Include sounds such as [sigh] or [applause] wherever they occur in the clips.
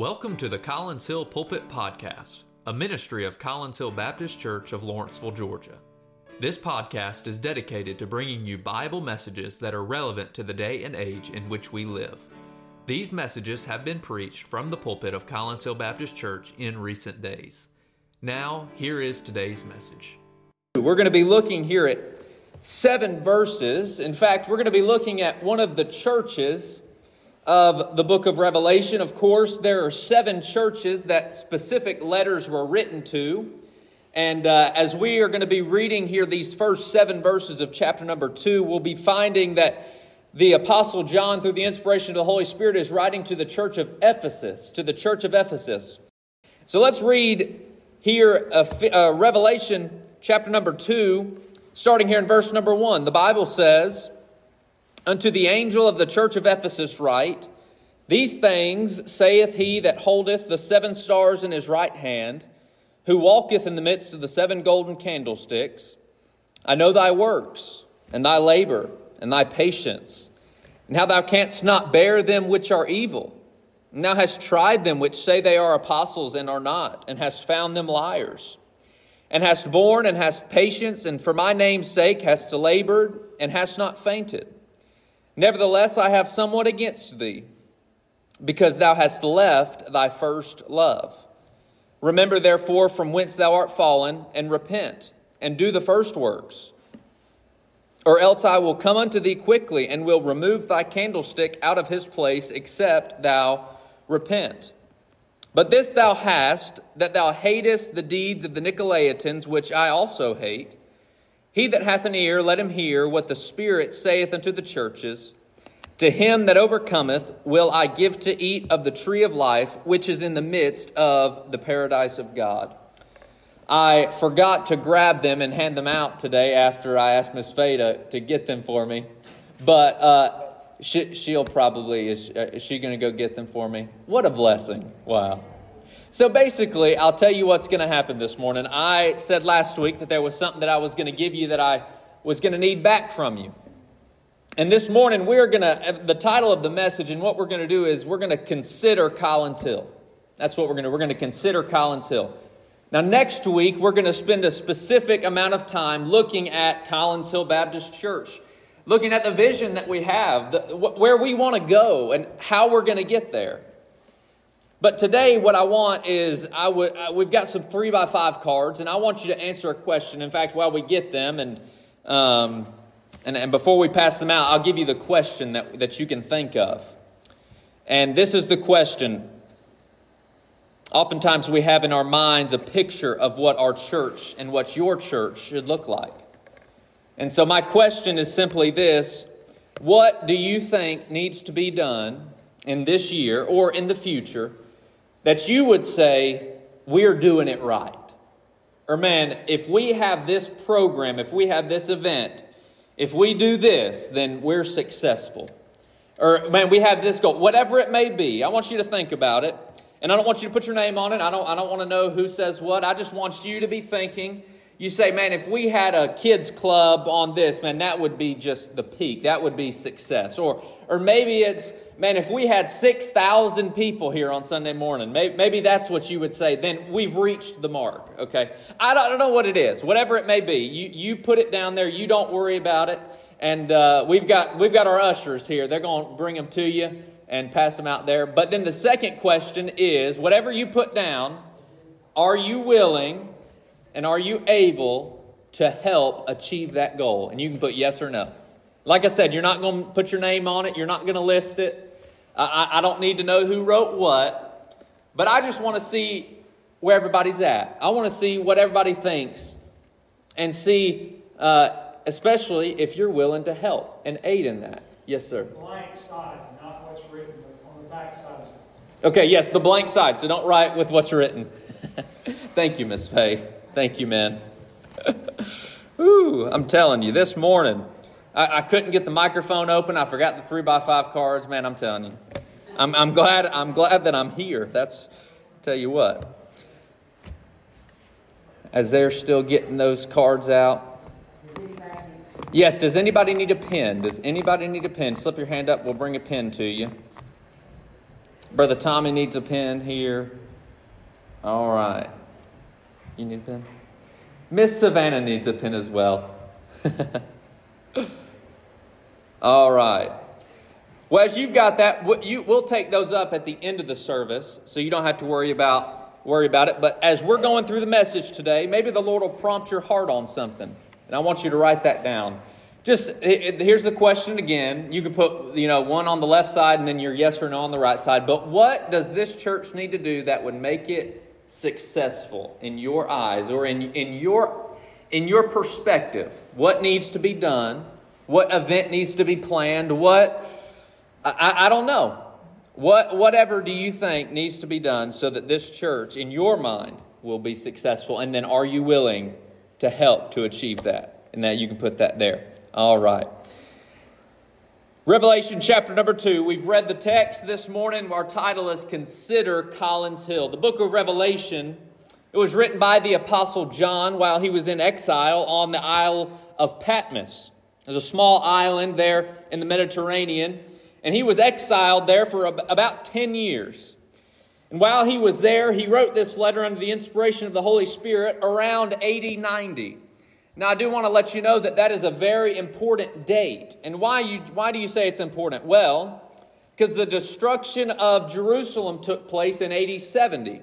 Welcome to the Collins Hill Pulpit Podcast, a ministry of Collins Hill Baptist Church of Lawrenceville, Georgia. This podcast is dedicated to bringing you Bible messages that are relevant to the day and age in which we live. These messages have been preached from the pulpit of Collins Hill Baptist Church in recent days. Now, here is today's message. We're going to be looking here at seven verses. In fact, we're going to be looking at one of the churches of the book of Revelation. Of course, there are seven churches that specific letters were written to. And uh, as we are going to be reading here these first seven verses of chapter number two, we'll be finding that the Apostle John, through the inspiration of the Holy Spirit, is writing to the church of Ephesus, to the church of Ephesus. So let's read here uh, uh, Revelation chapter number two, starting here in verse number one. The Bible says, Unto the angel of the church of Ephesus write, These things saith he that holdeth the seven stars in his right hand, who walketh in the midst of the seven golden candlesticks. I know thy works, and thy labor, and thy patience, and how thou canst not bear them which are evil. And thou hast tried them which say they are apostles and are not, and hast found them liars. And hast borne and hast patience, and for my name's sake hast labored, and hast not fainted. Nevertheless, I have somewhat against thee, because thou hast left thy first love. Remember, therefore, from whence thou art fallen, and repent, and do the first works. Or else I will come unto thee quickly, and will remove thy candlestick out of his place, except thou repent. But this thou hast, that thou hatest the deeds of the Nicolaitans, which I also hate. He that hath an ear, let him hear what the Spirit saith unto the churches. To him that overcometh will I give to eat of the tree of life, which is in the midst of the paradise of God. I forgot to grab them and hand them out today after I asked Miss Faye to, to get them for me. But uh, she, will probably, is, uh, is she going to go get them for me? What a blessing. Wow. So basically, I'll tell you what's going to happen this morning. I said last week that there was something that I was going to give you that I was going to need back from you. And this morning, we're going to, the title of the message and what we're going to do is we're going to consider Collins Hill. That's what we're going to, we're going to consider Collins Hill. Now, next week, we're going to spend a specific amount of time looking at Collins Hill Baptist Church, looking at the vision that we have, the, where we want to go, and how we're going to get there. But today, what I want is I would uh, we've got some three by five cards, and I want you to answer a question. In fact, while we get them, and um, and, and before we pass them out, I'll give you the question that that you can think of. And this is the question. Oftentimes, we have in our minds a picture of what our church and what your church should look like. And so, my question is simply this What do you think needs to be done in this year or in the future that you would say, we're doing it right. Or, man, if we have this program, if we have this event, if we do this, then we're successful. Or, man, we have this goal. Whatever it may be, I want you to think about it. And I don't want you to put your name on it. I don't, I don't want to know who says what. I just want you to be thinking. You say, man, if we had a kids club on this, man, that would be just the peak. That would be success. Or, or maybe it's, man, if we had 6,000 people here on Sunday morning, maybe, maybe, that's what you would say, then we've reached the mark, okay? I don't, I don't, know what it is, whatever it may be. You, you put it down there, you don't worry about it. And uh, we've, got, we've got our ushers here. They're going to bring them to you and pass them out there. But then the second question is whatever you put down, are you willing and are you able to help achieve that goal? And you can put yes or no. Like I said, you're not going to put your name on it, you're not going to list it. I, I don't need to know who wrote what, but I just want to see where everybody's at. I want to see what everybody thinks and see, uh, especially if you're willing to help and aid in that. Yes, sir. Blank side, not what's written, but on the back side. Okay, yes, the blank side. So don't write with what's written. [laughs] Thank you, Miss Faye. Thank you, man. [laughs] Ooh, I'm telling you, this morning I, I, couldn't get the microphone open. I forgot the three by five cards. Man, I'm telling you, I'm, I'm glad. I'm glad that I'm here. That's tell you what. As they're still getting those cards out. Yes. Does anybody need a pen? Does anybody need a pen? Slip your hand up. We'll bring a pen to you. Brother Tommy needs a pen here. All right. You need a pen? Miss Savannah needs a pen as well. [laughs] All right. Well, as you've got that, we'll take those up at the end of the service, so you don't have to worry about worry about it. But as we're going through the message today, maybe the Lord will prompt your heart on something, and I want you to write that down. Just here's the question again. You can put you know one on the left side and then your yes or no on the right side. But what does this church need to do that would make it successful in your eyes or in, in your in your perspective? What needs to be done? What event needs to be planned? What I, I don't know. What whatever do you think needs to be done so that this church, in your mind, will be successful? And then are you willing to help to achieve that? And that you can put that there. All right. Revelation chapter number two. We've read the text this morning. Our title is Consider Collins Hill. The book of Revelation, it was written by the Apostle John while he was in exile on the Isle of Patmos. There's a small island there in the Mediterranean, and he was exiled there for about 10 years. And while he was there, he wrote this letter under the inspiration of the Holy Spirit around AD 90. Now, I do want to let you know that that is a very important date. And why, you, why do you say it's important? Well, because the destruction of Jerusalem took place in AD 70.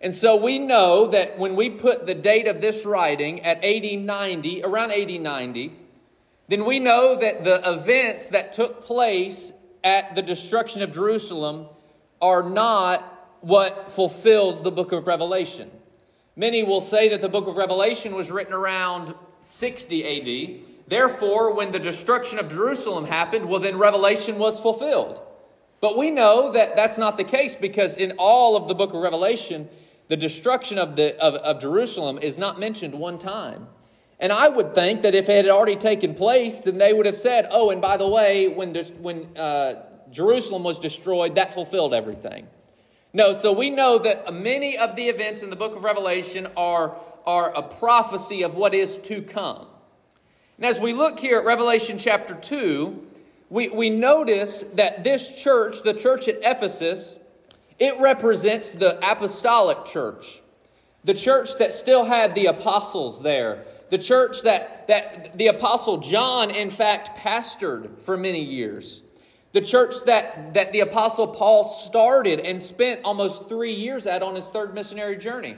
And so we know that when we put the date of this writing at AD 90, around AD 90, then we know that the events that took place at the destruction of Jerusalem are not what fulfills the book of Revelation. Many will say that the book of Revelation was written around 60 AD. Therefore, when the destruction of Jerusalem happened, well, then Revelation was fulfilled. But we know that that's not the case because in all of the book of Revelation, the destruction of, the, of, of Jerusalem is not mentioned one time. And I would think that if it had already taken place, then they would have said, oh, and by the way, when, when uh, Jerusalem was destroyed, that fulfilled everything. No, so we know that many of the events in the book of Revelation are, are a prophecy of what is to come. And as we look here at Revelation chapter 2, we, we notice that this church, the church at Ephesus, it represents the apostolic church, the church that still had the apostles there, the church that, that the apostle John, in fact, pastored for many years. The church that, that the Apostle Paul started and spent almost three years at on his third missionary journey.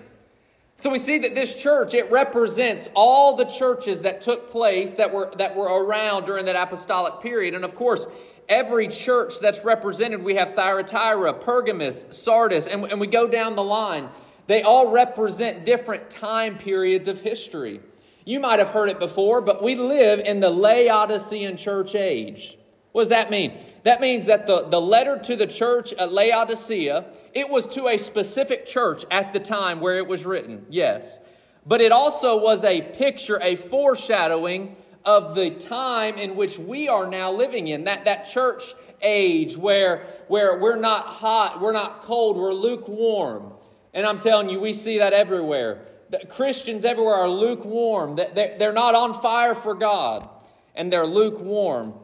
So we see that this church, it represents all the churches that took place that were, that were around during that apostolic period. And of course, every church that's represented, we have Thyatira, Pergamos, Sardis, and, and we go down the line. They all represent different time periods of history. You might have heard it before, but we live in the Laodicean church age. What does that mean? That means that the, the letter to the church at Laodicea, it was to a specific church at the time where it was written, yes. But it also was a picture, a foreshadowing of the time in which we are now living in. That, that church age where, where we're not hot, we're not cold, we're lukewarm. And I'm telling you, we see that everywhere. The Christians everywhere are lukewarm. They're not on fire for God, and they're lukewarm.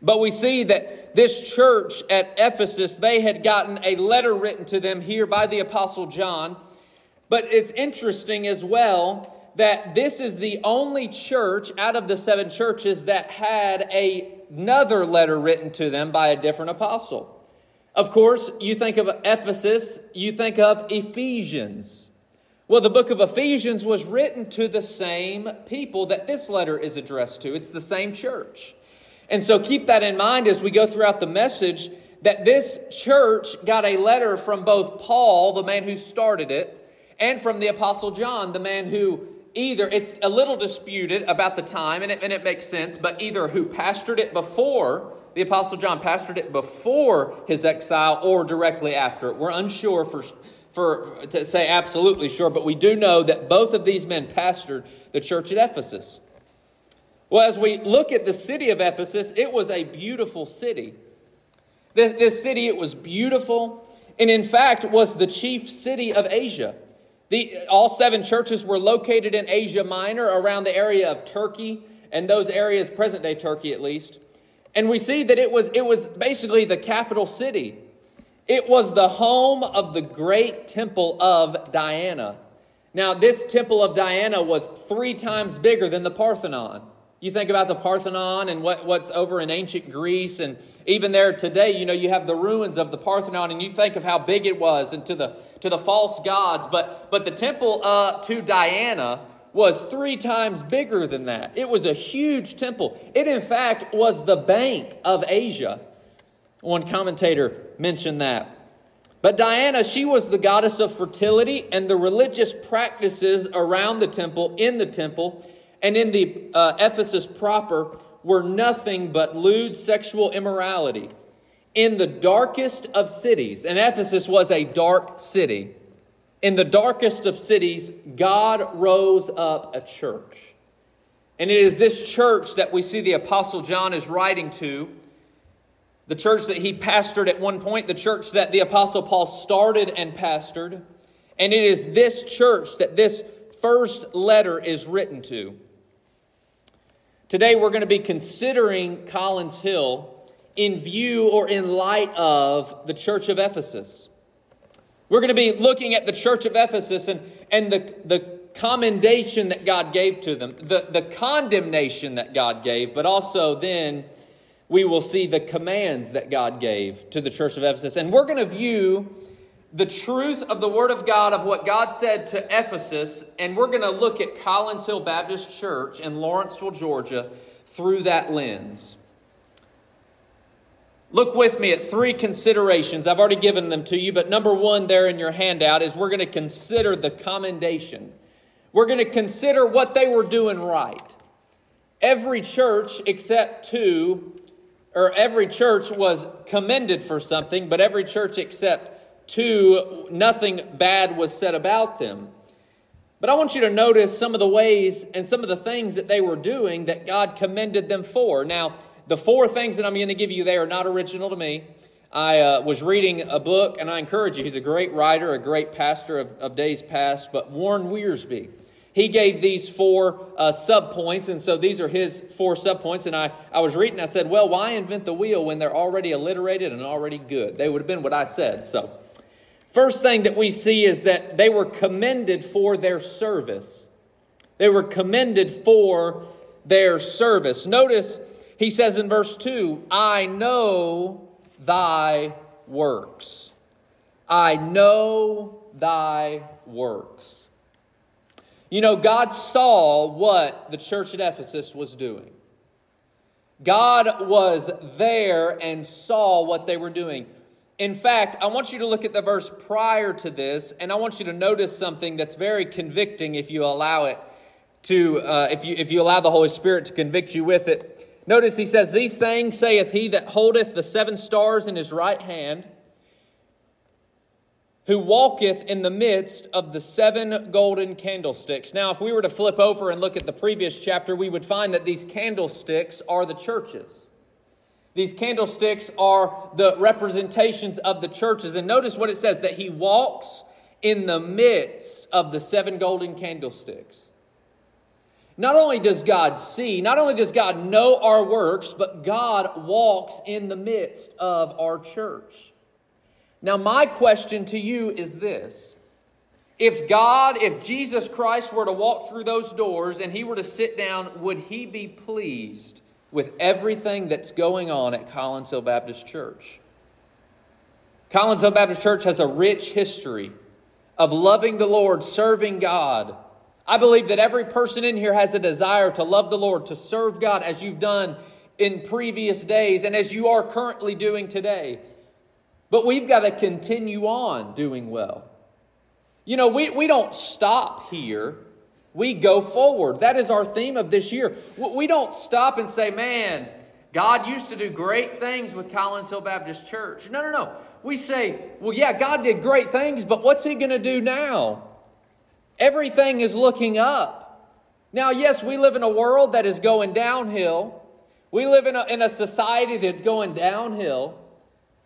But we see that this church at Ephesus, they had gotten a letter written to them here by the Apostle John. But it's interesting as well that this is the only church out of the seven churches that had a, another letter written to them by a different apostle. Of course, you think of Ephesus, you think of Ephesians. Well, the book of Ephesians was written to the same people that this letter is addressed to. It's the same church. And so keep that in mind as we go throughout the message that this church got a letter from both Paul, the man who started it, and from the Apostle John, the man who either, it's a little disputed about the time, and it, and it makes sense, but either who pastored it before, the Apostle John pastored it before his exile or directly after it. We're unsure for, for to say absolutely sure, but we do know that both of these men pastored the church at Ephesus. Well, as we look at the city of Ephesus, it was a beautiful city. This, city, it was beautiful, and in fact, was the chief city of Asia. The, all seven churches were located in Asia Minor, around the area of Turkey, and those areas, present day Turkey at least. And we see that it was, it was basically the capital city. It was the home of the great temple of Diana. Now, this temple of Diana was three times bigger than the Parthenon. You think about the Parthenon and what, what's over in ancient Greece, and even there today, you know, you have the ruins of the Parthenon, and you think of how big it was and to the, to the false gods. But, but the temple uh, to Diana was three times bigger than that. It was a huge temple. It, in fact, was the bank of Asia. One commentator mentioned that. But Diana, she was the goddess of fertility, and the religious practices around the temple, in the temple, and in the uh, Ephesus proper were nothing but lewd sexual immorality. In the darkest of cities, and Ephesus was a dark city, in the darkest of cities, God rose up a church. And it is this church that we see the Apostle John is writing to the church that he pastored at one point, the church that the Apostle Paul started and pastored. And it is this church that this first letter is written to. Today we're going to be considering Collins Hill in view or in light of the church of Ephesus. We're going to be looking at the church of Ephesus and, and the, the commendation that God gave to them, the, the condemnation that God gave, but also then we will see the commands that God gave to the church of Ephesus. And we're going to view the truth of the Word of God, of what God said to Ephesus, and we're going to look at Collins Hill Baptist Church in Lawrenceville, Georgia, through that lens. Look with me at three considerations. I've already given them to you, but number one there in your handout is we're going to consider the commendation. We're going to consider what they were doing right. Every church except two or every church was commended for something, but every church except two, nothing bad was said about them. But I want you to notice some of the ways and some of the things that they were doing that God commended them for. Now, the four things that I'm going to give you there are not original to me. I uh, was reading a book, and I encourage you, he's a great writer, a great pastor of, of days past, but Warren Wiersbe he gave these four uh, subpoints, and so these are his four subpoints. And I, I was reading, I said, well, why invent the wheel when they're already alliterated and already good? They would have been what I said. So, first thing that we see is that they were commended for their service. They were commended for their service. Notice he says in verse 2 I know thy works. I know thy works. You know, God saw what the church at Ephesus was doing. God was there and saw what they were doing. In fact, I want you to look at the verse prior to this, and I want you to notice something that's very convicting if you allow it to, uh, if, you, if you allow the Holy Spirit to convict you with it. Notice he says, These things saith he that holdeth the seven stars in his right hand who walketh in the midst of the seven golden candlesticks. Now, if we were to flip over and look at the previous chapter, we would find that these candlesticks are the churches. These candlesticks are the representations of the churches. And notice what it says that he walks in the midst of the seven golden candlesticks. Not only does God see, not only does God know our works, but God walks in the midst of our church. Now, my question to you is this. If God, if Jesus Christ were to walk through those doors and he were to sit down, would he be pleased with everything that's going on at Collins Hill Baptist Church? Collins Hill Baptist Church has a rich history of loving the Lord, serving God. I believe that every person in here has a desire to love the Lord, to serve God as you've done in previous days and as you are currently doing today. But we've got to continue on doing well. You know, we, we don't stop here. We go forward. That is our theme of this year. We don't stop and say, man, God used to do great things with Collins Hill Baptist Church. No, no, no. We say, well, yeah, God did great things, but what's He going to do now? Everything is looking up. Now, yes, we live in a world that is going downhill. We live in a, in a society that's going downhill.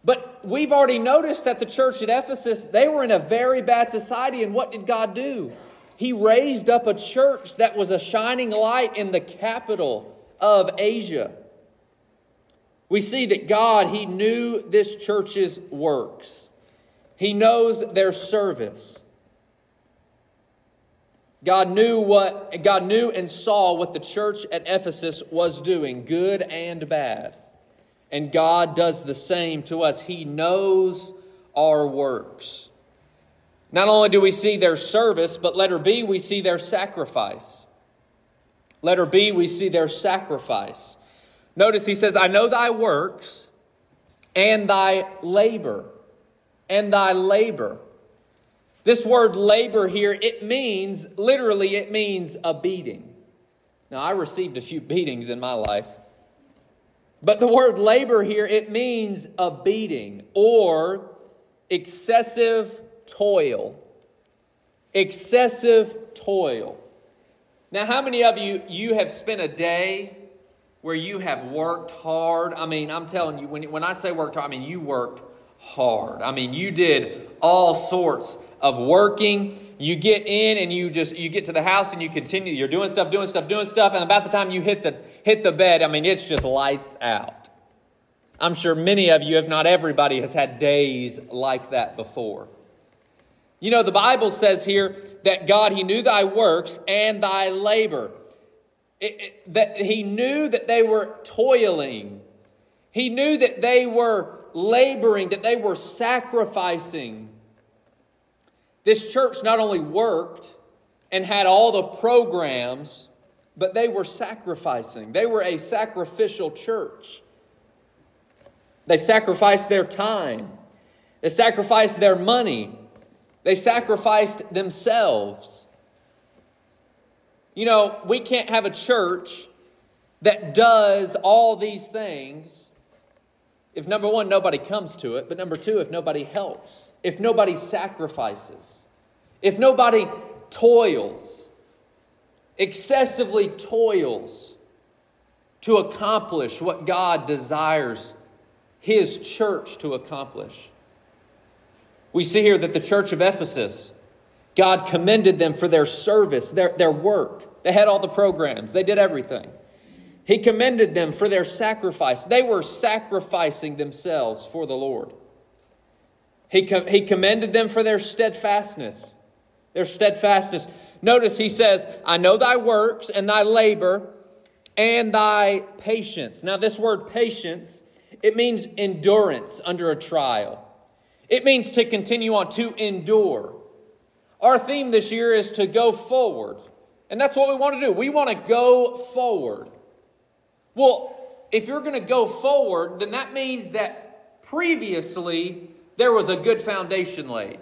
But we've already noticed that the church at Ephesus, they were in a very bad society. And what did God do? He raised up a church that was a shining light in the capital of Asia. We see that God, He knew this church's works. He knows their service. God knew what God knew and saw what the church at Ephesus was doing, good and bad. And God does the same to us. He knows our works. Not only do we see their service, but letter B, we see their sacrifice. Letter B, we see their sacrifice. Notice he says, I know thy works and thy labor. And thy labor. This word labor here, it means, literally, it means a beating. Now, I received a few beatings in my life. But the word labor here, it means a beating or excessive toil. Excessive toil. Now, how many of you you have spent a day where you have worked hard? I mean, I'm telling you, when, when I say worked hard, I mean you worked hard. I mean, you did all sorts of working. You get in and you just you get to the house and you continue. You're doing stuff, doing stuff, doing stuff, and about the time you hit the hit the bed, I mean, it's just lights out. I'm sure many of you, if not everybody, has had days like that before. You know, the Bible says here that God, He knew thy works and thy labor. It, it, that He knew that they were toiling. He knew that they were laboring, that they were sacrificing. This church not only worked and had all the programs, but they were sacrificing. They were a sacrificial church. They sacrificed their time, they sacrificed their money, they sacrificed themselves. You know, we can't have a church that does all these things if number one, nobody comes to it, but number two, if nobody helps, if nobody sacrifices, if nobody toils, excessively toils to accomplish what God desires His church to accomplish. We see here that the church of Ephesus, God commended them for their service, their, their work. They had all the programs, they did everything. He commended them for their sacrifice. They were sacrificing themselves for the Lord. He, com- he commended them for their steadfastness. Their steadfastness. Notice he says, I know thy works and thy labor and thy patience. Now, this word patience, it means endurance under a trial. It means to continue on, to endure. Our theme this year is to go forward. And that's what we want to do. We want to go forward. Well, if you're going to go forward, then that means that previously there was a good foundation laid.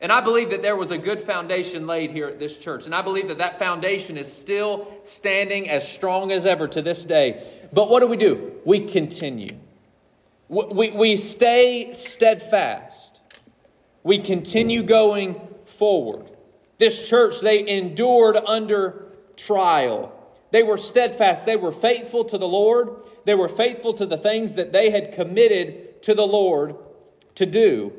And I believe that there was a good foundation laid here at this church. And I believe that that foundation is still standing as strong as ever to this day. But what do we do? We continue. We, we stay steadfast. We continue going forward. This church, they endured under trial. They were steadfast. They were faithful to the Lord. They were faithful to the things that they had committed to the Lord to do.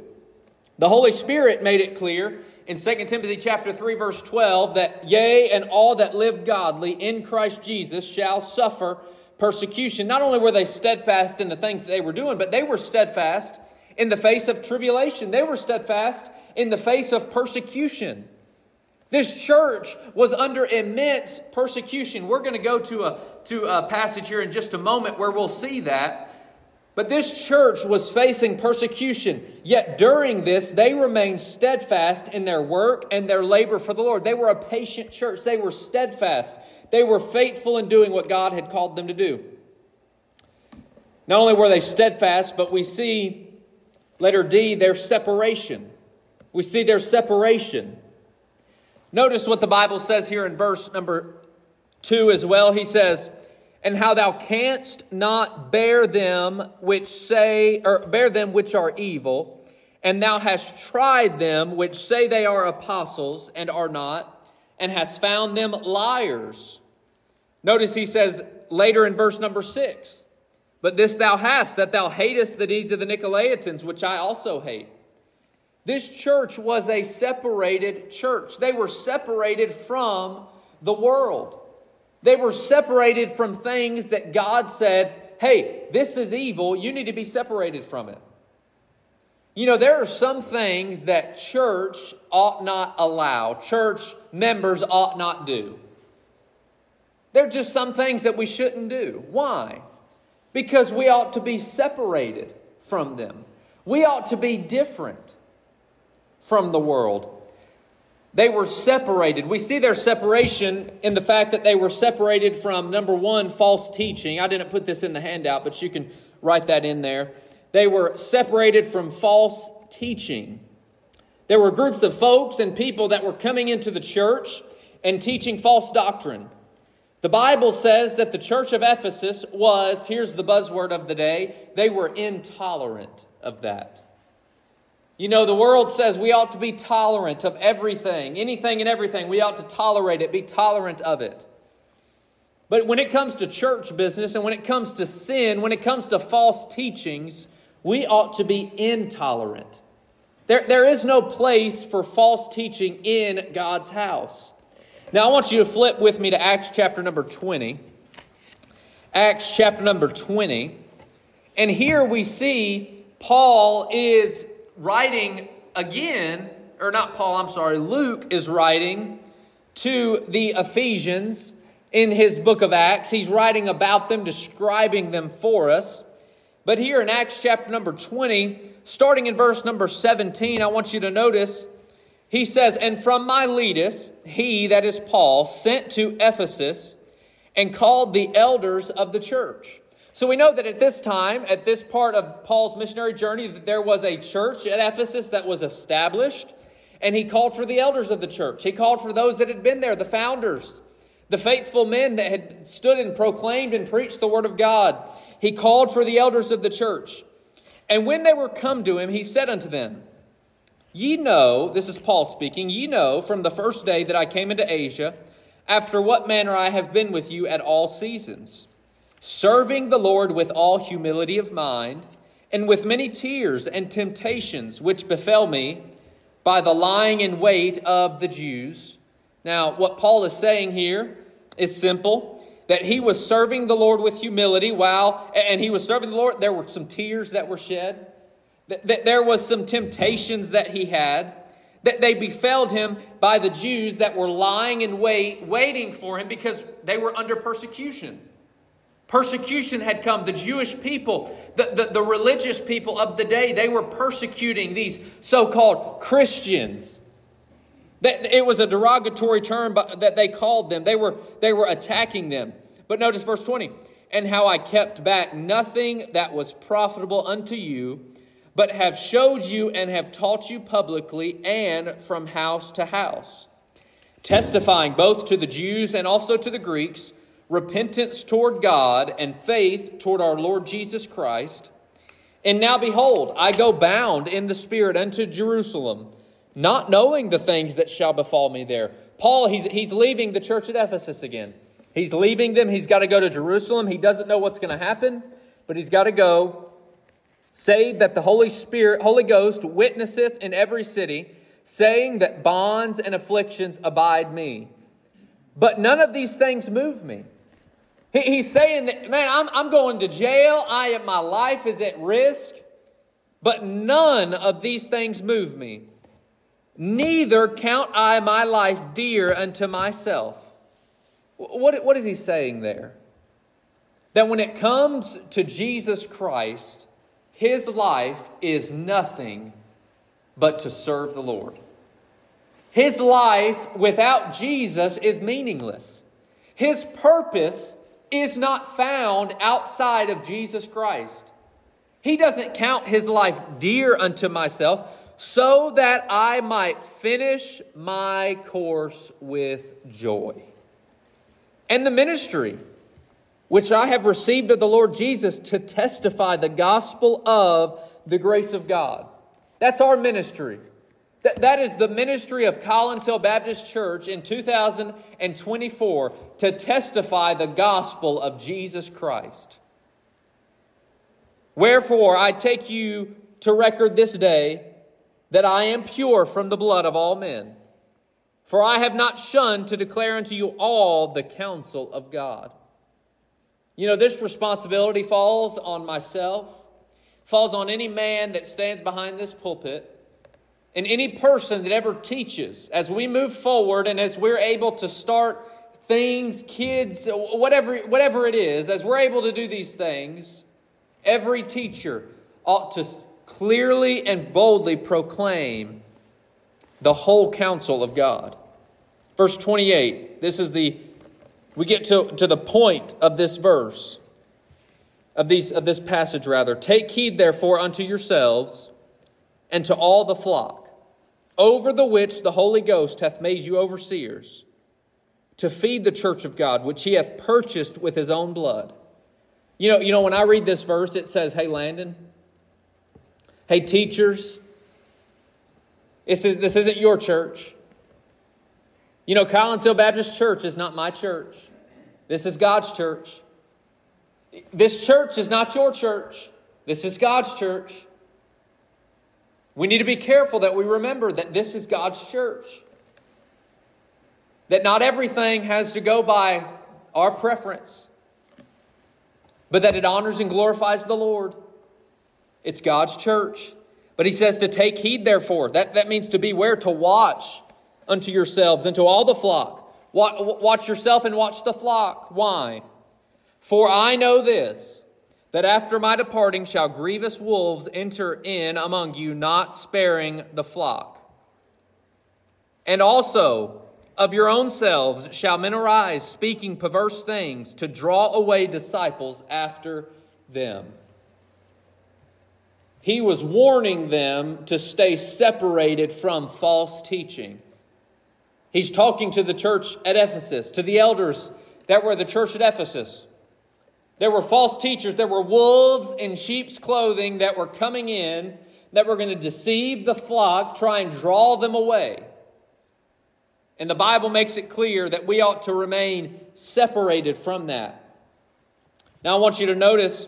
The Holy Spirit made it clear in 2 Timothy chapter 3 verse 12 that yea and all that live godly in Christ Jesus shall suffer persecution. Not only were they steadfast in the things that they were doing, but they were steadfast in the face of tribulation. They were steadfast in the face of persecution. This church was under immense persecution. We're going to go to a, to a passage here in just a moment where we'll see that. But this church was facing persecution. Yet during this, they remained steadfast in their work and their labor for the Lord. They were a patient church. They were steadfast. They were faithful in doing what God had called them to do. Not only were they steadfast, but we see, letter D, their separation. We see their separation. Notice what the Bible says here in verse number two as well. He says, And how thou canst not bear them which say, or bear them which are evil, and thou hast tried them which say they are apostles and are not, and has found them liars. Notice he says later in verse number six, But this thou hast, that thou hatest the deeds of the Nicolaitans, which I also hate. This church was a separated church. They were separated from the world. They were separated from things that God said, hey, this is evil. You need to be separated from it. You know, there are some things that church ought not allow, church members ought not do. There are just some things that we shouldn't do. Why? Because we ought to be separated from them. We ought to be different from the world. They were separated. We see their separation in the fact that they were separated from, number one, false teaching. I didn't put this in the handout, but you can write that in there. They were separated from false teaching. There were groups of folks and people that were coming into the church and teaching false doctrine. The Bible says that the church of Ephesus was, here's the buzzword of the day, they were intolerant of that. You know, the world says we ought to be tolerant of everything, anything and everything. We ought to tolerate it, be tolerant of it. But when it comes to church business and when it comes to sin, when it comes to false teachings, we ought to be intolerant. There, there is no place for false teaching in God's house. Now, I want you to flip with me to Acts chapter number 20. Acts chapter number 20. And here we see Paul is writing again, or not Paul, I'm sorry, Luke is writing to the Ephesians in his book of Acts. He's writing about them, describing them for us. But here in Acts chapter number 20, starting in verse number 17, I want you to notice he says, And from Miletus, he, that is Paul, sent to Ephesus and called the elders of the church. So we know that at this time, at this part of Paul's missionary journey, that there was a church at Ephesus that was established, and he called for the elders of the church. He called for those that had been there, the founders, the faithful men that had stood and proclaimed and preached the word of God. He called for the elders of the church. And when they were come to him, he said unto them, Ye know, this is Paul speaking, ye know from the first day that I came into Asia, after what manner I have been with you at all seasons serving the Lord with all humility of mind, and with many tears and temptations which befell me by the lying in wait of the Jews. Now, what Paul is saying here is simple that he was serving the Lord with humility while, and he was serving the Lord. There were some tears that were shed, that there was some temptations that he had, that they befell him by the Jews that were lying in wait, waiting for him because they were under persecution. Persecution had come. The Jewish people, the, the, the, religious people of the day, they were persecuting these so called Christians. It was a derogatory term that they called them. They were, they were attacking them. But notice verse 20 and how I kept back nothing that was profitable unto you, but have showed you and have taught you publicly and from house to house, testifying both to the Jews and also to the Greeks repentance toward God, and faith toward our Lord Jesus Christ. And now behold, I go bound in the Spirit unto Jerusalem, not knowing the things that shall befall me there. Paul, he's, he's leaving the church at Ephesus again. He's leaving them. He's got to go to Jerusalem. He doesn't know what's going to happen, but he's got to go. Say that the Holy Spirit, Holy Ghost, witnesseth in every city, saying that bonds and afflictions abide me. But none of these things move me. He's saying that, man, I'm, I'm going to jail. I my life is at risk. But none of these things move me. Neither count I my life dear unto myself. What, what is he saying there? That when it comes to Jesus Christ, his life is nothing but to serve the Lord. His life without Jesus is meaningless. His purpose is not found outside of Jesus Christ. He doesn't count his life dear unto myself, so that I might finish my course with joy. And the ministry which I have received of the Lord Jesus to testify the gospel of the grace of God. That's our ministry. That, that is the ministry of Collins Hill Baptist Church in 2024 to testify the gospel of Jesus Christ. Wherefore, I take you to record this day that I am pure from the blood of all men. For I have not shunned to declare unto you all the counsel of God. You know, this responsibility falls on myself falls on any man that stands behind this pulpit and any person that ever teaches as we move forward and as we're able to start things, kids, whatever, whatever it is, as we're able to do these things, every teacher ought to clearly and boldly proclaim the whole counsel of God. Verse 28, this is the, we get to, to the point of this verse, of, these, of this passage rather. Take heed therefore unto yourselves and to all the flock, over the which the Holy Ghost hath made you overseers, to feed the church of God, which he hath purchased with his own blood. You know, you know, when I read this verse, it says, Hey, Landon, hey, teachers, this, is, this isn't your church. You know, Collins Hill Baptist Church is not my church. This is God's church. This church is not your church. This is God's church. We need to be careful that we remember that this is God's church. That not everything has to go by our preference, but that it honors and glorifies the Lord. It's God's church. But he says to take heed, therefore. That, that means to beware, to watch unto yourselves and to all the flock. Watch yourself and watch the flock. Why? For I know this, that after my departing shall grievous wolves enter in among you, not sparing the flock. And also, of your own selves shall men arise, speaking perverse things, to draw away disciples after them. He was warning them to stay separated from false teaching. He's talking to the church at Ephesus, to the elders that were the church at Ephesus. There were false teachers, there were wolves in sheep's clothing that were coming in that were going to deceive the flock, try and draw them away. And the Bible makes it clear that we ought to remain separated from that. Now, I want you to notice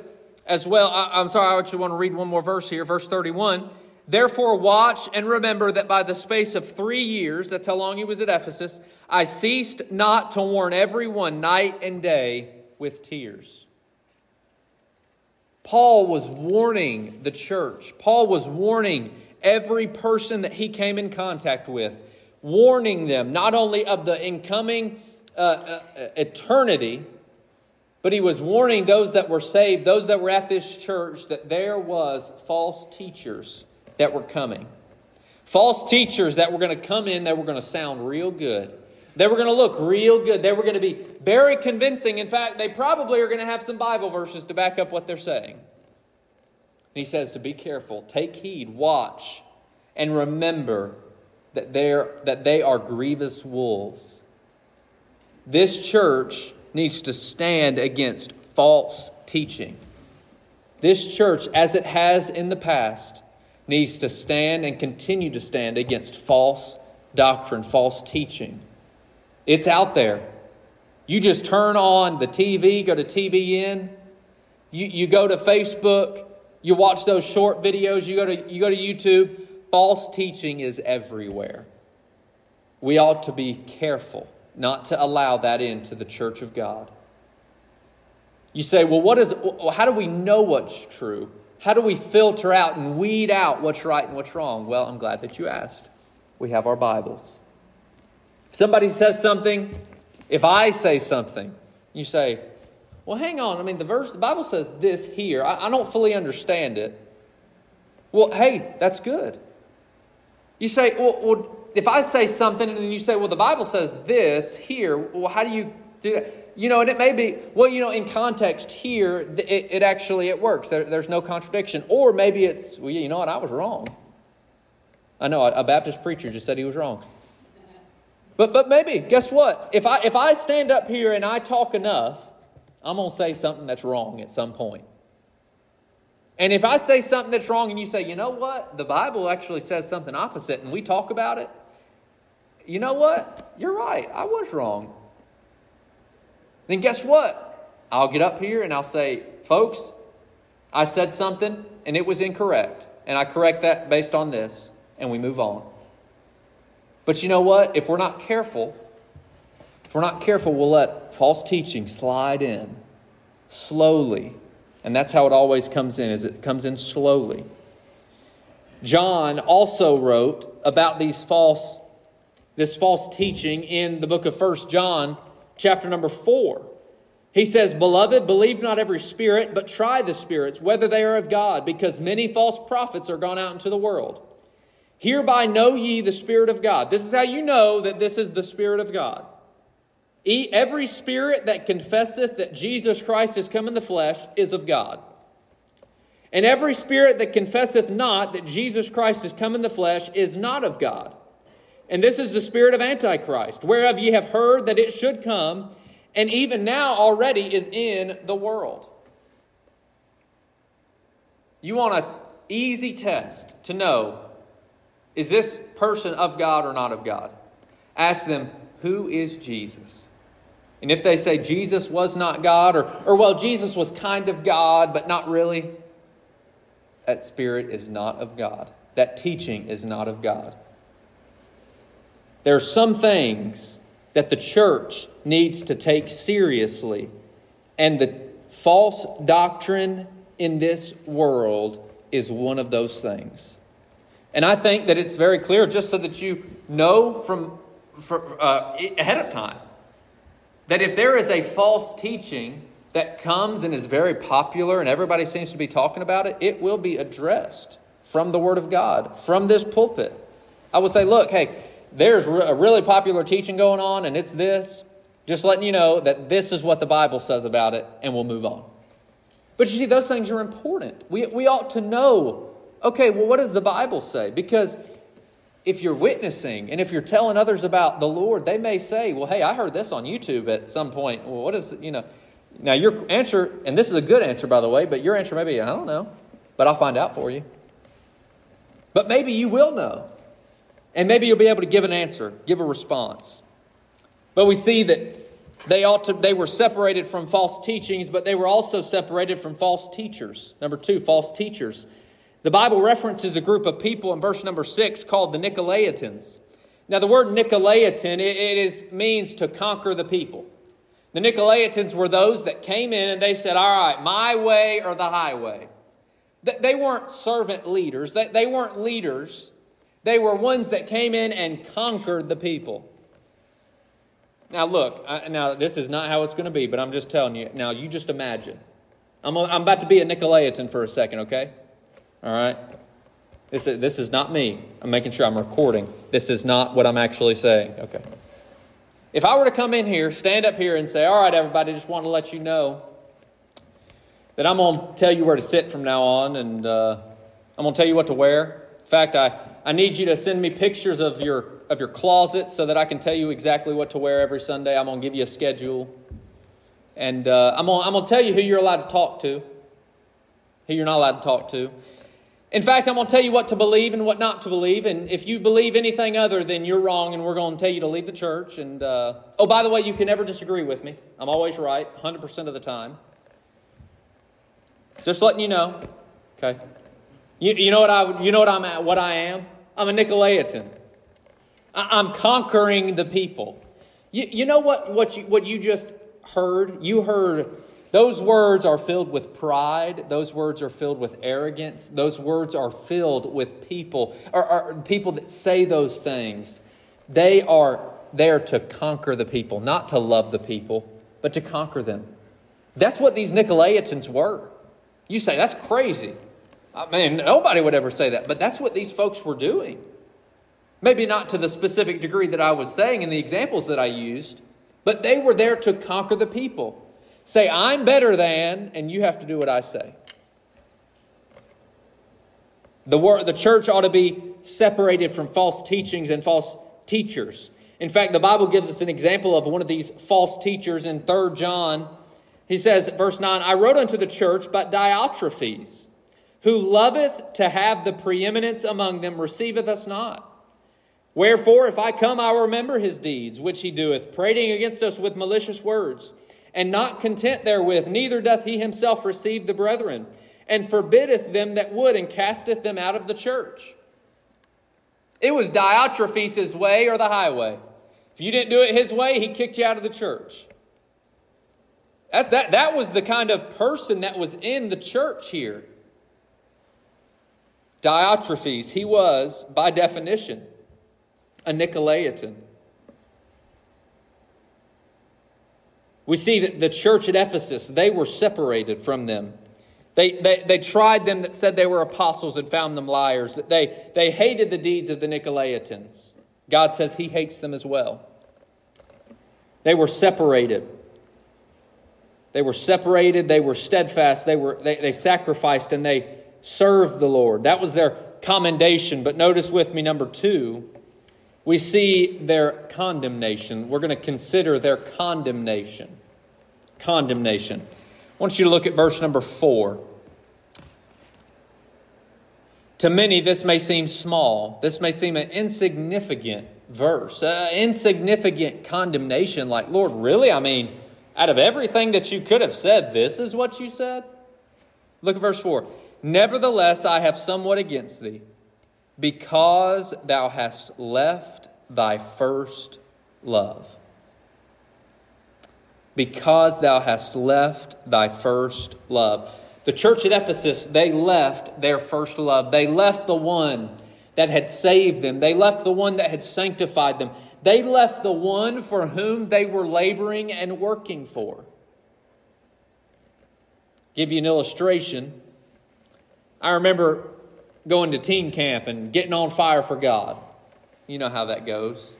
as well. I, am sorry, I actually want to read one more verse here, verse 31. Therefore, watch and remember that by the space of three years, that's how long he was at Ephesus, I ceased not to warn everyone night and day with tears. Paul was warning the church. Paul was warning every person that he came in contact with, warning them not only of the incoming uh, uh, eternity, but he was warning those that were saved, those that were at this church, that there was false teachers that were coming. False teachers that were going to come in, that were going to sound real good. They were going to look real good. They were going to be very convincing. In fact, they probably are going to have some Bible verses to back up what they're saying. And he says to be careful, take heed, watch, and remember that, that they are grievous wolves. This church needs to stand against false teaching. This church, as it has in the past, needs to stand and continue to stand against false doctrine, false teaching. It's out there. You just turn on the TV, go to TBN, you, you go to Facebook, you watch those short videos, you go to, you go to YouTube. False teaching is everywhere. We ought to be careful not to allow that into the church of God. You say, well, what is, how do we know what's true? How do we filter out and weed out what's right and what's wrong? Well, I'm glad that you asked. We have our Bibles. If somebody says something, if I say something, you say, well, hang on. I mean, the verse, the Bible says this here. I, I don't fully understand it. Well, hey, that's good. You say, well, well if I say something and then you say, well, the Bible says this here, well, how do you do that? You know, and it may be, well, you know, in context here, it, it actually, it works. There, there's no contradiction. Or maybe it's, well, you know what, I was wrong. I know a Baptist preacher just said he was wrong. But, but maybe, guess what? If I, if I stand up here and I talk enough, I'm going to say something that's wrong at some point. And if I say something that's wrong and you say, you know what? The Bible actually says something opposite and we talk about it, you know what? You're right. I was wrong. Then guess what? I'll get up here and I'll say, folks, I said something and it was incorrect. And I correct that based on this. And we move on. But you know what? If we're not careful, if we're not careful, we'll let false teaching slide in slowly And that's how it always comes in, is it comes in slowly. John also wrote about these false this false teaching in the book of First John, chapter number 4. He says, Beloved, believe not every spirit, but try the spirits, whether they are of God, because many false prophets are gone out into the world. Hereby know ye the Spirit of God. This is how you know that this is the Spirit of God. Every spirit that confesseth that Jesus Christ is come in the flesh is of God. And every spirit that confesseth not that Jesus Christ is come in the flesh is not of God. And this is the spirit of Antichrist, whereof ye have heard that it should come, and even now already is in the world. You want an easy test to know is this person of God or not of God? Ask them, who is Jesus? And if they say Jesus was not God, or, or well, Jesus was kind of God, but not really, that spirit is not of God. That teaching is not of God. There are some things that the church needs to take seriously, and the false doctrine in this world is one of those things. And I think that it's very clear, just so that you know from, uh, ahead of time, that if there is a false teaching that comes and is very popular and everybody seems to be talking about it, it will be addressed from the Word of God, from this pulpit. I would say, look, hey, there's a really popular teaching going on, and it's this. Just letting you know that this is what the Bible says about it, and we'll move on. But you see, those things are important. We, we ought to know okay, well, what does the Bible say? Because if you're witnessing and if you're telling others about the Lord, they may say, well, hey, I heard this on YouTube at some point. Well, what is, you know, now your answer, and this is a good answer, by the way, but your answer may be, I don't know, but I'll find out for you. But maybe you will know. And maybe you'll be able to give an answer, give a response. But we see that they ought to they were separated from false teachings, but they were also separated from false teachers. Number two, false teachers. The Bible references a group of people in verse number six called the Nicolaitans. Now, the word Nicolaitan, it, it is, means to conquer the people. The Nicolaitans were those that came in and they said, All right, my way or the highway. They weren't servant leaders, they weren't leaders. They were ones that came in and conquered the people. Now, look, now this is not how it's going to be, but I'm just telling you. Now, you just imagine. I'm, I'm about to be a Nicolaitan for a second, okay? All right? This is, this is not me. I'm making sure I'm recording. This is not what I'm actually saying. Okay. If I were to come in here, stand up here, and say, All right, everybody, just want to let you know that I'm going to tell you where to sit from now on, and uh, I'm going to tell you what to wear. In fact, I, I need you to send me pictures of your, of your closet so that I can tell you exactly what to wear every Sunday. I'm going to give you a schedule. And uh, I'm going I'm to tell you who you're allowed to talk to, who you're not allowed to talk to. In fact, I'm going to tell you what to believe and what not to believe. And if you believe anything other, then you're wrong, and we're going to tell you to leave the church. And uh, oh, by the way, you can never disagree with me. I'm always right, 100% of the time. Just letting you know. Okay. You, you know what I you know what I'm at, what I am? I'm a Nicolaitan. I, I'm conquering the people. You, you know what what you what you just heard? You heard those words are filled with pride. Those words are filled with arrogance. Those words are filled with people, or, or, people that say those things. They are there to conquer the people, not to love the people, but to conquer them. That's what these Nicolaitans were. You say, that's crazy. I mean, nobody would ever say that, but that's what these folks were doing. Maybe not to the specific degree that I was saying in the examples that I used, but they were there to conquer the people. Say, I'm better than, and you have to do what I say. The, the church ought to be separated from false teachings and false teachers. In fact, the Bible gives us an example of one of these false teachers in 3 John. He says, verse 9, I wrote unto the church, but Diotrephes, who loveth to have the preeminence among them, receiveth us not. Wherefore, if I come, I will remember his deeds, which he doeth, prating against us with malicious words. And not content therewith, neither doth he himself receive the brethren, and forbiddeth them that would, and casteth them out of the church. It was Diotrephes' way or the highway. If you didn't do it his way, he kicked you out of the church. That, that, that was the kind of person that was in the church here. Diotrephes, he was, by definition, a Nicolaitan. We see that the church at Ephesus, they were separated from them. They, they, they tried them that said they were apostles and found them liars. They, they hated the deeds of the Nicolaitans. God says he hates them as well. They were separated. They were separated, they were steadfast, they, were, they, they sacrificed, and they served the Lord. That was their commendation. But notice with me, number two, we see their condemnation. We're going to consider their condemnation. Condemnation. I want you to look at verse number four. To many, this may seem small. This may seem an insignificant verse, uh, insignificant condemnation. Like, Lord, really? I mean, out of everything that you could have said, this is what you said? Look at verse 4. Nevertheless, I have somewhat against thee, because thou hast left thy first love. Because thou hast left thy first love. The church at Ephesus, they left their first love. They left the one that had saved them, they left the one that had sanctified them. They left the one for whom they were laboring and working for. Give you an illustration. I remember going to teen camp and getting on fire for God. You know how that goes.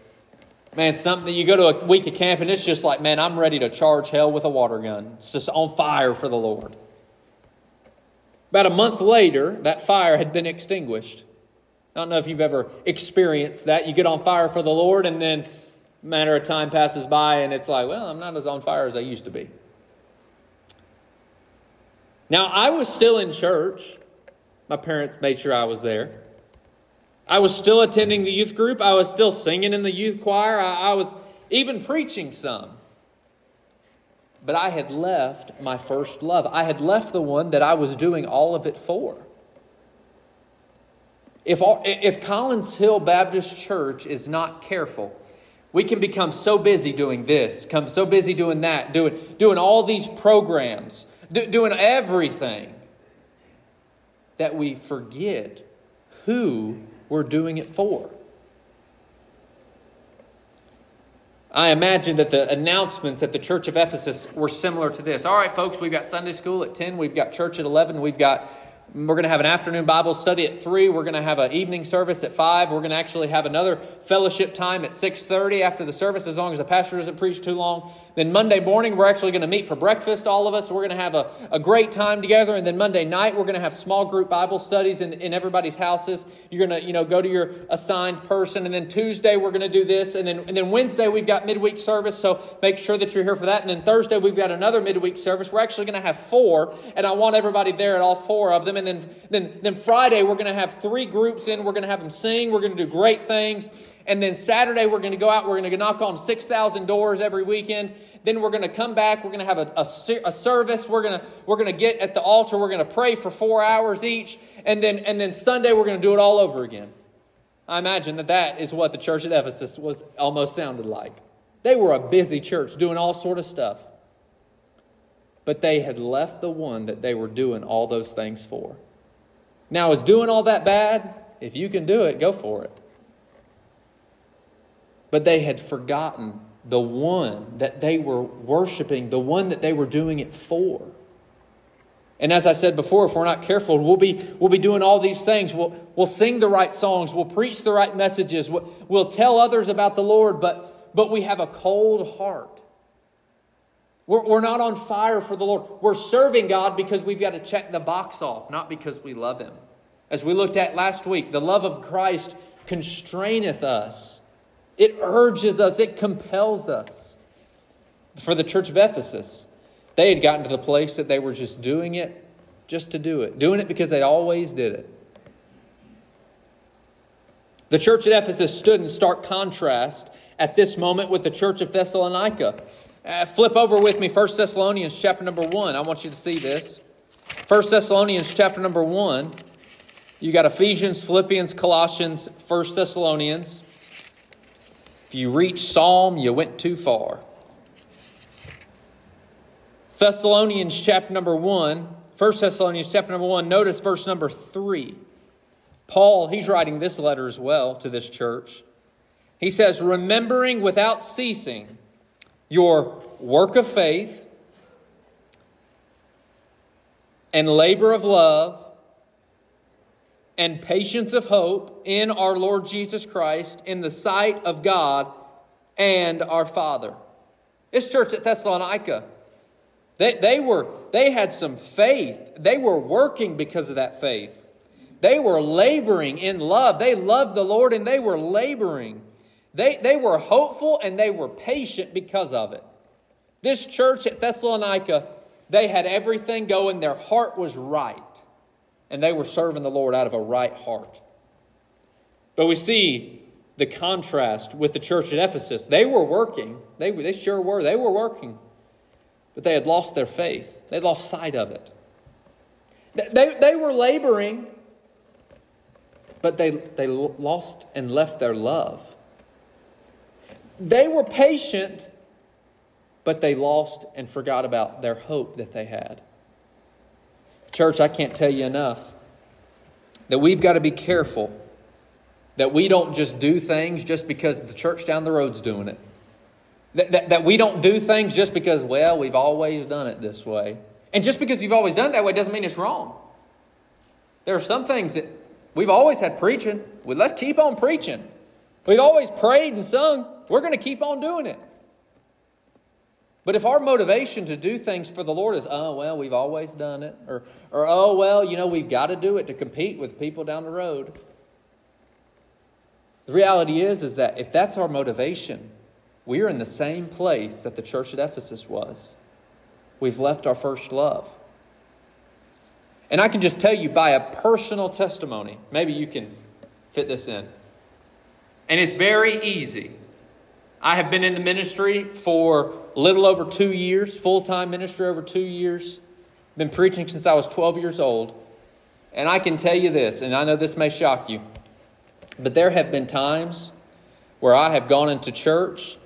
Man, something you go to a week of camp and it's just like, man, I'm ready to charge hell with a water gun. It's just on fire for the Lord. About a month later, that fire had been extinguished. I don't know if you've ever experienced that. You get on fire for the Lord, and then a matter of time passes by, and it's like, well, I'm not as on fire as I used to be. Now, I was still in church. My parents made sure I was there. I was still attending the youth group. I was still singing in the youth choir. I, I was even preaching some. But I had left my first love. I had left the one that I was doing all of it for. If, all, if Collins Hill Baptist Church is not careful, we can become so busy doing this, come so busy doing that, doing, doing all these programs, do, doing everything, that we forget who we're doing it for. I imagine that the announcements at the Church of Ephesus were similar to this. All right, folks, we've got Sunday school at 10, we've got church at 11, we've got we're going to have an afternoon Bible study at 3. We're going to have an evening service at 5. We're going to actually have another fellowship time at 6.30 after the service, as long as the pastor doesn't preach too long. Then Monday morning, we're actually going to meet for breakfast, all of us. We're going to have a, a great time together. And then Monday night, we're going to have small group Bible studies in, in everybody's houses. You're going to, you know, go to your assigned person. And then Tuesday, we're going to do this. And then, and then Wednesday, we've got midweek service. So make sure that you're here for that. And then Thursday, we've got another midweek service. We're actually going to have four. And I want everybody there at all four of them. And then, then, then Friday, we're going to have three groups in. We're going to have them sing. We're going to do great things. And then Saturday, we're going to go out. We're going to knock on 6,000 doors every weekend. Then we're going to come back. We're going to have a, a, a, service. We're going to, we're going to get at the altar. We're going to pray for four hours each. And then, and then Sunday, we're going to do it all over again. I imagine that that is what the church at Ephesus was almost sounded like. They were a busy church doing all sort of stuff. But they had left the one that they were doing all those things for. Now, is doing all that bad? If you can do it, go for it. But they had forgotten the one that they were worshiping, the one that they were doing it for. And as I said before, if we're not careful, we'll be, we'll be doing all these things. We'll, we'll sing the right songs. We'll preach the right messages. We'll, we'll tell others about the Lord, but, but we have a cold heart. We're, we're not on fire for the Lord. We're serving God because we've got to check the box off, not because we love Him. As we looked at last week, the love of Christ constraineth us it urges us, it compels us. For the church of Ephesus, they had gotten to the place that they were just doing it just to do it, doing it because they always did it. The church at Ephesus stood in stark contrast at this moment with the church of Thessalonica. Uh, flip over with me 1 Thessalonians chapter number 1. I want you to see this. 1 Thessalonians chapter number 1. You got Ephesians, Philippians, Colossians, 1 Thessalonians. If you reach Psalm, you went too far. Thessalonians chapter number 1, 1 Thessalonians chapter number 1, notice verse number 3. Paul, he's writing this letter as well to this church. He says, Remembering without ceasing your work of faith and labor of love and patience of hope in our Lord Jesus Christ in the sight of God and our Father. This church at Thessalonica, they, they, were, they had some faith. They were working because of that faith. They were laboring in love. They loved the Lord and they were laboring. They, they were hopeful and they were patient because of it. This church at Thessalonica, they had everything going. Their heart was right. And they were serving the Lord out of a right heart. But we see the contrast with the church at Ephesus. They were working. They, they sure were. They were working. But they had lost their faith. They lost sight of it. They, they were laboring, but they, they lost and left their love. They were patient, but they lost and forgot about their hope that they had. Church, I can't tell you enough that we've got to be careful that we don't just do things just because the church down the road's doing it. That, that, that, we don't do things just because, well, we've always done it this way. And just because you've always done it that way doesn't mean it's wrong. There are some things that we've always had preaching. Well, let's keep on preaching. We've always prayed and sung. We're going to keep on doing it. But if our motivation to do things for the Lord is, oh, well, we've always done it, or, or oh, well, you know, we've got to do it to compete with people down the road. The reality is, is that if that's our motivation, we are in the same place that the church at Ephesus was. We've left our first love. And I can just tell you by a personal testimony, maybe you can fit this in. And it's very easy. I have been in the ministry for a little over two years, full time ministry over two years. Been preaching since I was 12 years old. And I can tell you this, and I know this may shock you, but there have been times where I have gone into church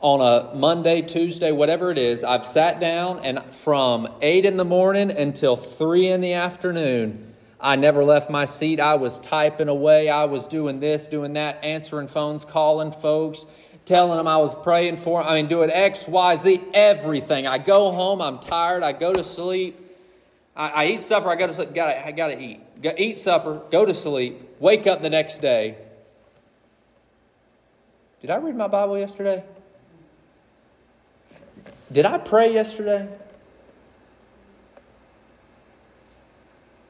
on a Monday, Tuesday, whatever it is. I've sat down, and from 8 in the morning until 3 in the afternoon, I never left my seat. I was typing away. I was doing this, doing that, answering phones, calling folks, telling them I was praying for them. I mean, doing X, Y, Z, everything. I go home, I'm tired, I go to sleep. I, I eat supper, I go to sleep, gotta, I gotta eat. Go, eat supper, go to sleep, wake up the next day. Did I read my Bible yesterday? Did I pray yesterday?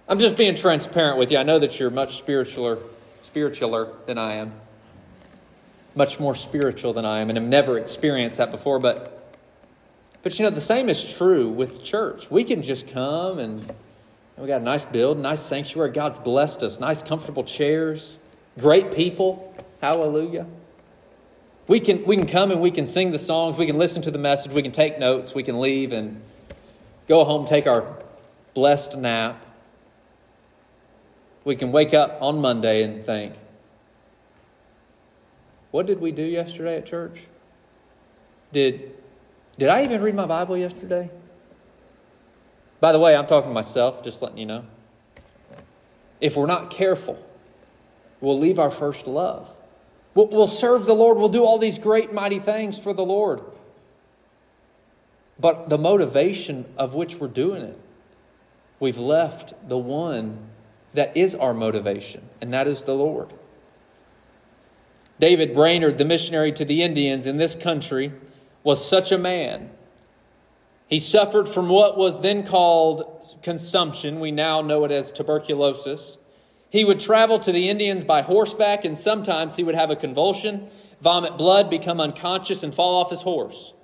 I'm just being transparent with you. I know that you're much spiritualer, spiritualer than I am. Much more spiritual than I am, and have never experienced that before. But, but you know, the same is true with church. We can just come and we got a nice build, nice sanctuary. God's blessed us, nice, comfortable chairs, great people. Hallelujah. We can, we can come and we can sing the songs, we can listen to the message, we can take notes, we can leave and go home, take our blessed nap we can wake up on Monday and think, what did we do yesterday at church? Did, did I even read my Bible yesterday? By the way, I'm talking to myself, just letting you know. If we're not careful, we'll leave our first love. We'll, we'll serve the Lord. We'll do all these great, mighty things for the Lord. But the motivation of which we're doing it, we've left the one that is our motivation, and that is the Lord. David Brainerd, the missionary to the Indians in this country, was such a man. He suffered from what was then called consumption. We now know it as tuberculosis. He would travel to the Indians by horseback, and sometimes he would have a convulsion, vomit blood, become unconscious, and fall off his horse.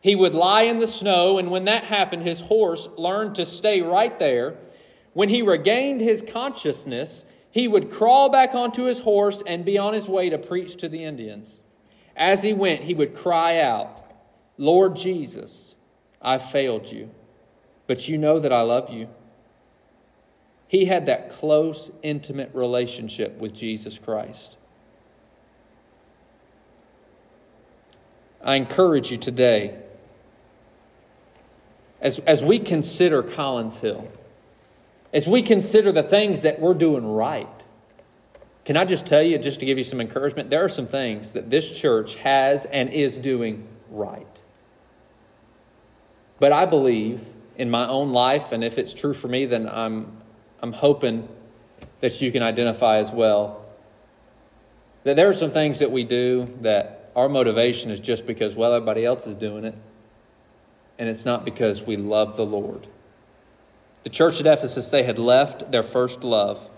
He would lie in the snow, and when that happened, his horse learned to stay right there when he regained his consciousness, he would crawl back onto his horse and be on his way to preach to the Indians. As he went, he would cry out, Lord Jesus, I failed you, but you know that I love you. He had that close, intimate relationship with Jesus Christ. I encourage you today as, as we consider Collins Hill, as we consider the things that we're doing right, can I just tell you, just to give you some encouragement, there are some things that this church has and is doing right. But I believe in my own life, and if it's true for me, then I'm, I'm hoping that you can identify as well. That there are some things that we do that our motivation is just because, well, everybody else is doing it. And it's not because we love the Lord. The church at Ephesus, they had left their first love.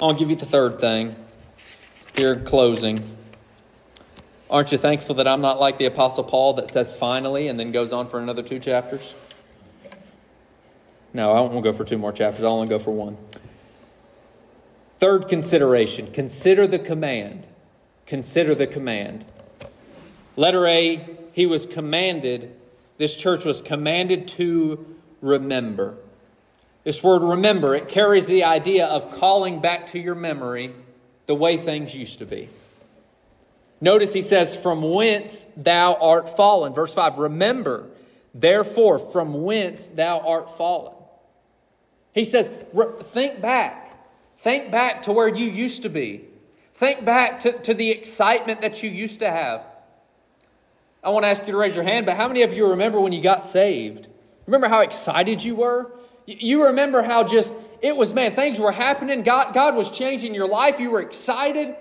I'll give you the third thing here in closing. Aren't you thankful that I'm not like the Apostle Paul that says finally and then goes on for another two chapters? No, I won't go for two more chapters. I'll only go for one. Third consideration consider the command. Consider the command. Letter A, he was commanded, this church was commanded to remember. This word remember, it carries the idea of calling back to your memory the way things used to be. Notice he says, From whence thou art fallen. Verse 5 Remember, therefore, from whence thou art fallen. He says, Think back. Think back to where you used to be. Think back to, to the excitement that you used to have. I want to ask you to raise your hand, but how many of you remember when you got saved? Remember how excited you were? You remember how just it was, man, things were happening. God, God was changing your life. You were excited.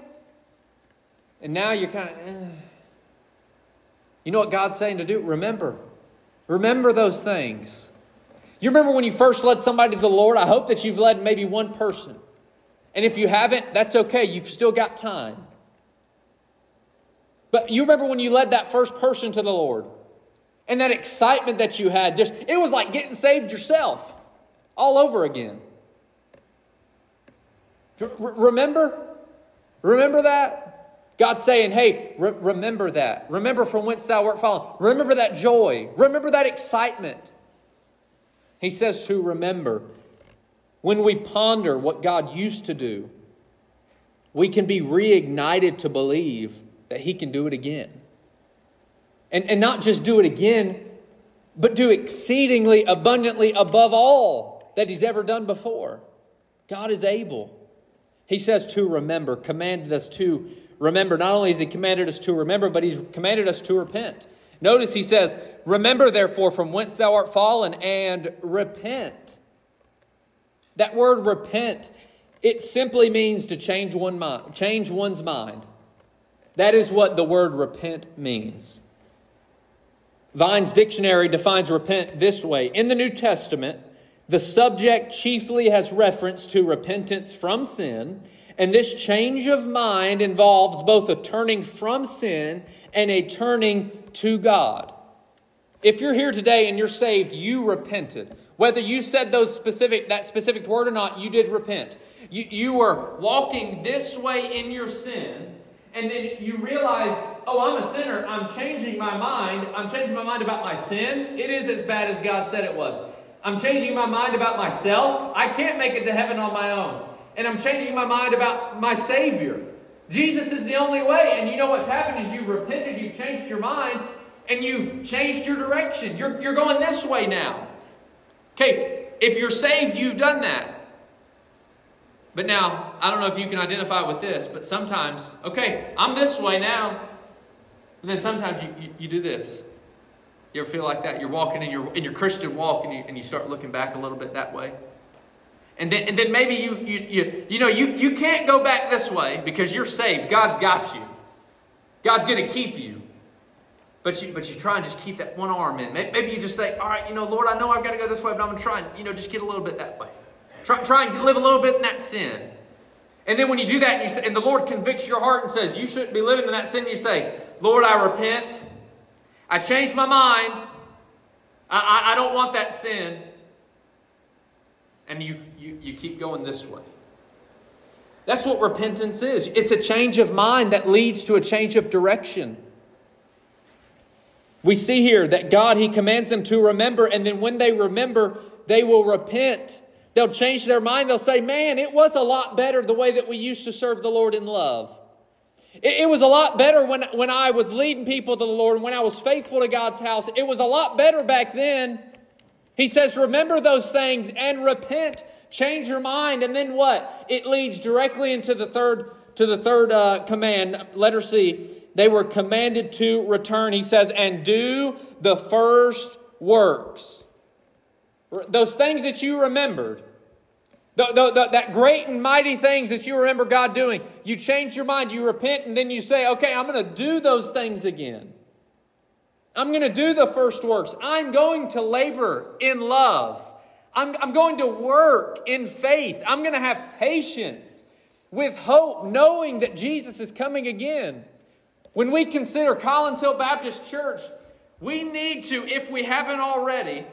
And now you're kind of, eh. you know what God's saying to do? Remember. Remember those things. You remember when you first led somebody to the Lord? I hope that you've led maybe one person. And if you haven't, that's okay. You've still got time. But you remember when you led that first person to the Lord and that excitement that you had, just it was like getting saved yourself all over again. R- remember? Remember that? God's saying, hey, re- remember that. Remember from whence thou art fallen. Remember that joy. Remember that excitement. He says to remember. When we ponder what God used to do, we can be reignited to believe that He can do it again. And, and not just do it again, but do exceedingly abundantly above all that He's ever done before. God is able. He says to remember, commanded us to remember. Not only has He commanded us to remember, but He's commanded us to repent. Notice He says, Remember therefore from whence thou art fallen and repent. That word repent, it simply means to change, one mind, change one's mind. That is what the word repent means. Vine's dictionary defines repent this way In the New Testament, the subject chiefly has reference to repentance from sin, and this change of mind involves both a turning from sin and a turning to God. If you're here today and you're saved, you repented. Whether you said those specific, that specific word or not, you did repent. You, you were walking this way in your sin, and then you realize, oh, I'm a sinner. I'm changing my mind. I'm changing my mind about my sin. It is as bad as God said it was. I'm changing my mind about myself. I can't make it to heaven on my own. And I'm changing my mind about my Savior. Jesus is the only way. And you know what's happened is you've repented, you've changed your mind, and you've changed your direction. You're, you're going this way now. Okay, if you're saved, you've done that. But now, I don't know if you can identify with this, but sometimes, okay, I'm this way now. And then sometimes you, you, you do this. You ever feel like that? You're walking in your, in your Christian walk and you, and you start looking back a little bit that way. And then, and then maybe you, you, you, you know, you, you can't go back this way because you're saved. God's got you. God's going to keep you. But you, but you try and just keep that one arm in. Maybe you just say, all right, you know, Lord, I know I've got to go this way, but I'm going to try and, you know, just get a little bit that way. Try, try and live a little bit in that sin. And then when you do that and, say, and the Lord convicts your heart and says, you shouldn't be living in that sin, you say, Lord, I repent. I changed my mind. I, I, I don't want that sin. And you, you, you keep going this way. That's what repentance is. It's a change of mind that leads to a change of direction. We see here that God, He commands them to remember, and then when they remember, they will repent. They'll change their mind. They'll say, Man, it was a lot better the way that we used to serve the Lord in love. It, it was a lot better when, when I was leading people to the Lord and when I was faithful to God's house. It was a lot better back then. He says, Remember those things and repent. Change your mind. And then what? It leads directly into the third, to the third uh, command, letter C. They were commanded to return. He says, and do the first works. Those things that you remembered. The, the, the, that great and mighty things that you remember God doing, you change your mind, you repent, and then you say, okay, I'm going to do those things again. I'm going to do the first works. I'm going to labor in love. I'm, I'm going to work in faith. I'm going to have patience with hope, knowing that Jesus is coming again. When we consider Collins Hill Baptist Church, we need to, if we haven't already,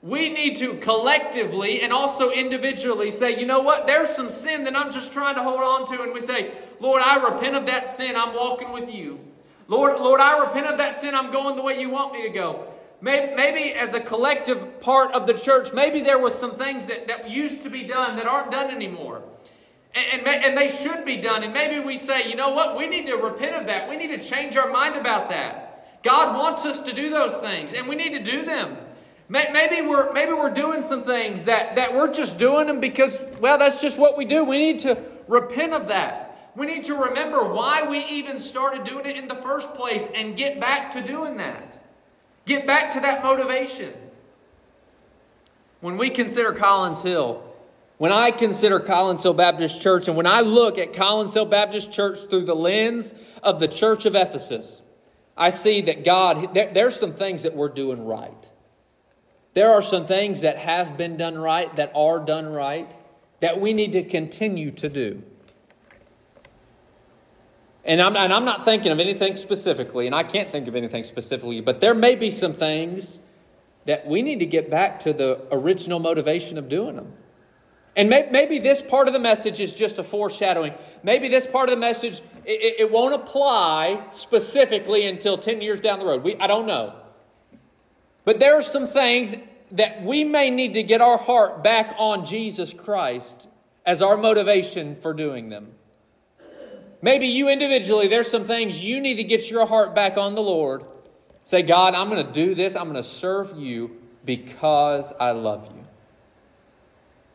we need to collectively and also individually say, you know what, there's some sin that I'm just trying to hold on to. And we say, Lord, I repent of that sin. I'm walking with you. Lord, Lord, I repent of that sin. I'm going the way you want me to go. Maybe, maybe as a collective part of the church, maybe there was some things that, that used to be done that aren't done anymore. And, and, and they should be done. And maybe we say, you know what, we need to repent of that. We need to change our mind about that. God wants us to do those things, and we need to do them. Maybe we're, maybe we're doing some things that, that we're just doing them because, well, that's just what we do. We need to repent of that. We need to remember why we even started doing it in the first place and get back to doing that. Get back to that motivation. When we consider Collins Hill, when I consider Collins Hill Baptist Church, and when I look at Collins Hill Baptist Church through the lens of the church of Ephesus, I see that God, there, there's some things that we're doing right. There are some things that have been done right, that are done right, that we need to continue to do. And I'm, and I'm not thinking of anything specifically, and I can't think of anything specifically, but there may be some things that we need to get back to the original motivation of doing them. And maybe this part of the message is just a foreshadowing. Maybe this part of the message, it, it won't apply specifically until 10 years down the road. We, I don't know. But there are some things that we may need to get our heart back on Jesus Christ as our motivation for doing them. Maybe you individually, there's some things you need to get your heart back on the Lord. Say, God, I'm going to do this. I'm going to serve you because I love you.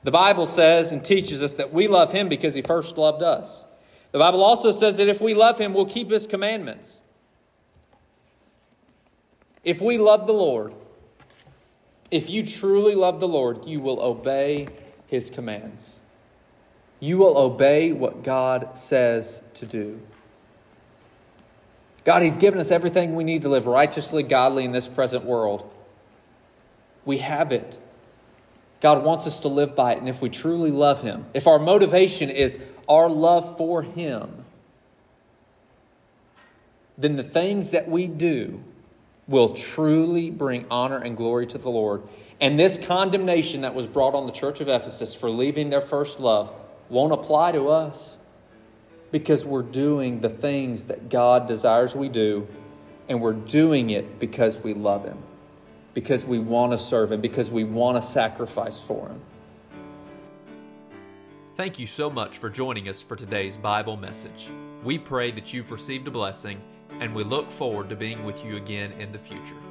The Bible says and teaches us that we love Him because He first loved us. The Bible also says that if we love Him, we'll keep His commandments. If we love the Lord, if you truly love the Lord, you will obey his commands. You will obey what God says to do. God, He's given us everything we need to live righteously, godly in this present world. We have it. God wants us to live by it. And if we truly love Him, if our motivation is our love for Him, then the things that we do will truly bring honor and glory to the Lord. And this condemnation that was brought on the church of Ephesus for leaving their first love won't apply to us because we're doing the things that God desires we do, and we're doing it because we love Him, because we want to serve Him, because we want to sacrifice for Him. Thank you so much for joining us for today's Bible message. We pray that you've received a blessing and we look forward to being with you again in the future.